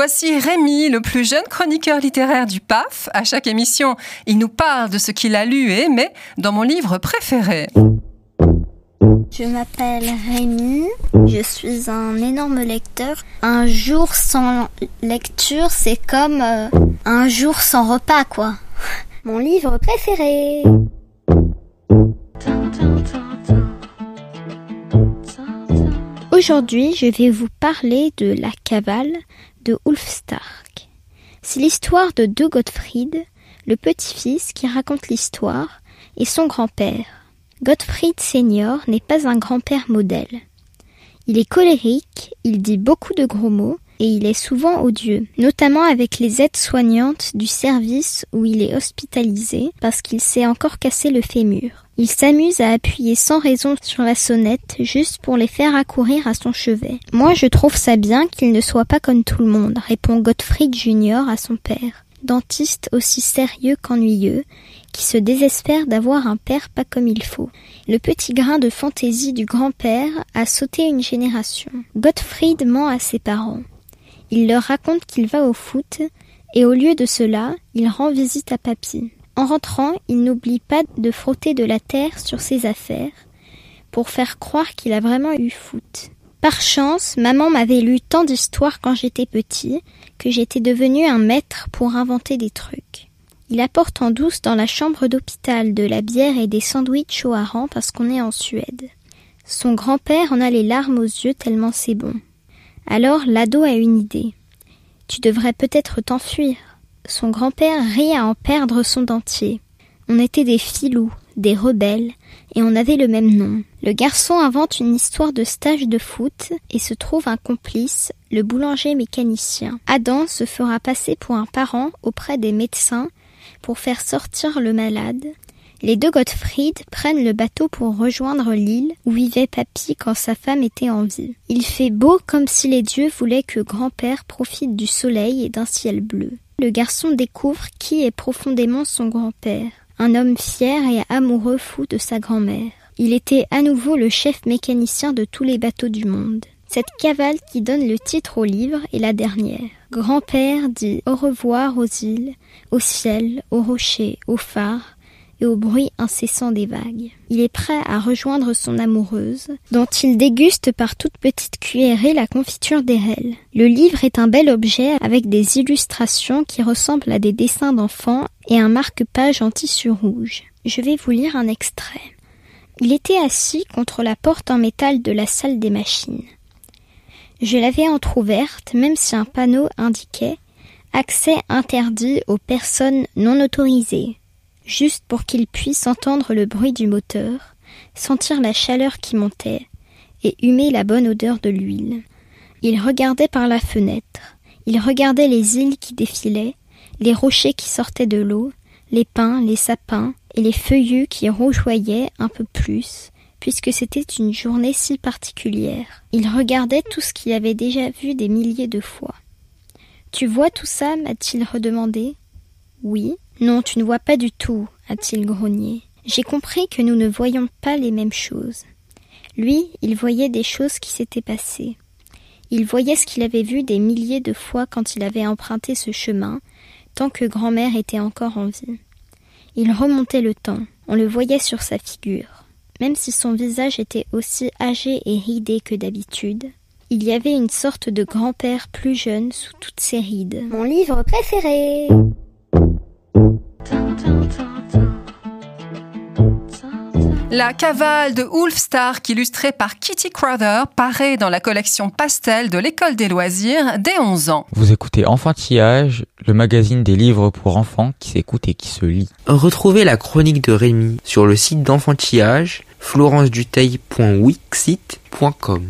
Voici Rémi, le plus jeune chroniqueur littéraire du PAF. À chaque émission, il nous parle de ce qu'il a lu et aimé dans mon livre préféré. Je m'appelle Rémi, je suis un énorme lecteur. Un jour sans lecture, c'est comme euh, un jour sans repas, quoi. Mon livre préféré. Aujourd'hui, je vais vous parler de La cavale de. C'est l'histoire de deux Gottfried, le petit-fils qui raconte l'histoire, et son grand-père. Gottfried senior n'est pas un grand-père modèle. Il est colérique, il dit beaucoup de gros mots, et il est souvent odieux, notamment avec les aides-soignantes du service où il est hospitalisé parce qu'il s'est encore cassé le fémur. Il s'amuse à appuyer sans raison sur la sonnette juste pour les faire accourir à son chevet. Moi je trouve ça bien qu'il ne soit pas comme tout le monde, répond Gottfried Junior à son père, dentiste aussi sérieux qu'ennuyeux, qui se désespère d'avoir un père pas comme il faut. Le petit grain de fantaisie du grand-père a sauté une génération. Gottfried ment à ses parents. Il leur raconte qu'il va au foot, et au lieu de cela, il rend visite à papy. En rentrant, il n'oublie pas de frotter de la terre sur ses affaires, pour faire croire qu'il a vraiment eu foot. Par chance, maman m'avait lu tant d'histoires quand j'étais petit, que j'étais devenu un maître pour inventer des trucs. Il apporte en douce dans la chambre d'hôpital de la bière et des sandwichs au hareng parce qu'on est en Suède. Son grand-père en a les larmes aux yeux tellement c'est bon. Alors l'ado a une idée. Tu devrais peut-être t'enfuir. Son grand-père rit à en perdre son dentier. On était des filous, des rebelles, et on avait le même nom. Le garçon invente une histoire de stage de foot et se trouve un complice, le boulanger mécanicien. Adam se fera passer pour un parent auprès des médecins pour faire sortir le malade, les deux Gottfried prennent le bateau pour rejoindre l'île où vivait Papy quand sa femme était en vie. Il fait beau comme si les dieux voulaient que grand-père profite du soleil et d'un ciel bleu. Le garçon découvre qui est profondément son grand-père, un homme fier et amoureux fou de sa grand-mère. Il était à nouveau le chef mécanicien de tous les bateaux du monde. Cette cavale qui donne le titre au livre est la dernière. Grand-père dit au revoir aux îles, au ciel, aux rochers, aux phares, et au bruit incessant des vagues. Il est prêt à rejoindre son amoureuse, dont il déguste par toute petite cuillerée la confiture d'Erel. Le livre est un bel objet avec des illustrations qui ressemblent à des dessins d'enfants et un marque-page en tissu rouge. Je vais vous lire un extrait. Il était assis contre la porte en métal de la salle des machines. Je l'avais entr'ouverte, même si un panneau indiquait Accès interdit aux personnes non autorisées juste pour qu'il puisse entendre le bruit du moteur, sentir la chaleur qui montait, et humer la bonne odeur de l'huile. Il regardait par la fenêtre, il regardait les îles qui défilaient, les rochers qui sortaient de l'eau, les pins, les sapins, et les feuillus qui rougeoyaient un peu plus, puisque c'était une journée si particulière. Il regardait tout ce qu'il avait déjà vu des milliers de fois. Tu vois tout ça? m'a-t-il redemandé. Oui, non, tu ne vois pas du tout, a-t-il grogné. J'ai compris que nous ne voyons pas les mêmes choses. Lui, il voyait des choses qui s'étaient passées. Il voyait ce qu'il avait vu des milliers de fois quand il avait emprunté ce chemin, tant que grand-mère était encore en vie. Il remontait le temps, on le voyait sur sa figure. Même si son visage était aussi âgé et ridé que d'habitude, il y avait une sorte de grand-père plus jeune sous toutes ses rides. Mon livre préféré La cavale de Ulf Stark, illustrée par Kitty Crowther, paraît dans la collection Pastel de l'École des loisirs dès 11 ans. Vous écoutez Enfantillage, le magazine des livres pour enfants qui s'écoute et qui se lit. Retrouvez la chronique de Rémi sur le site d'Enfantillage, florenceduteil.wixit.com.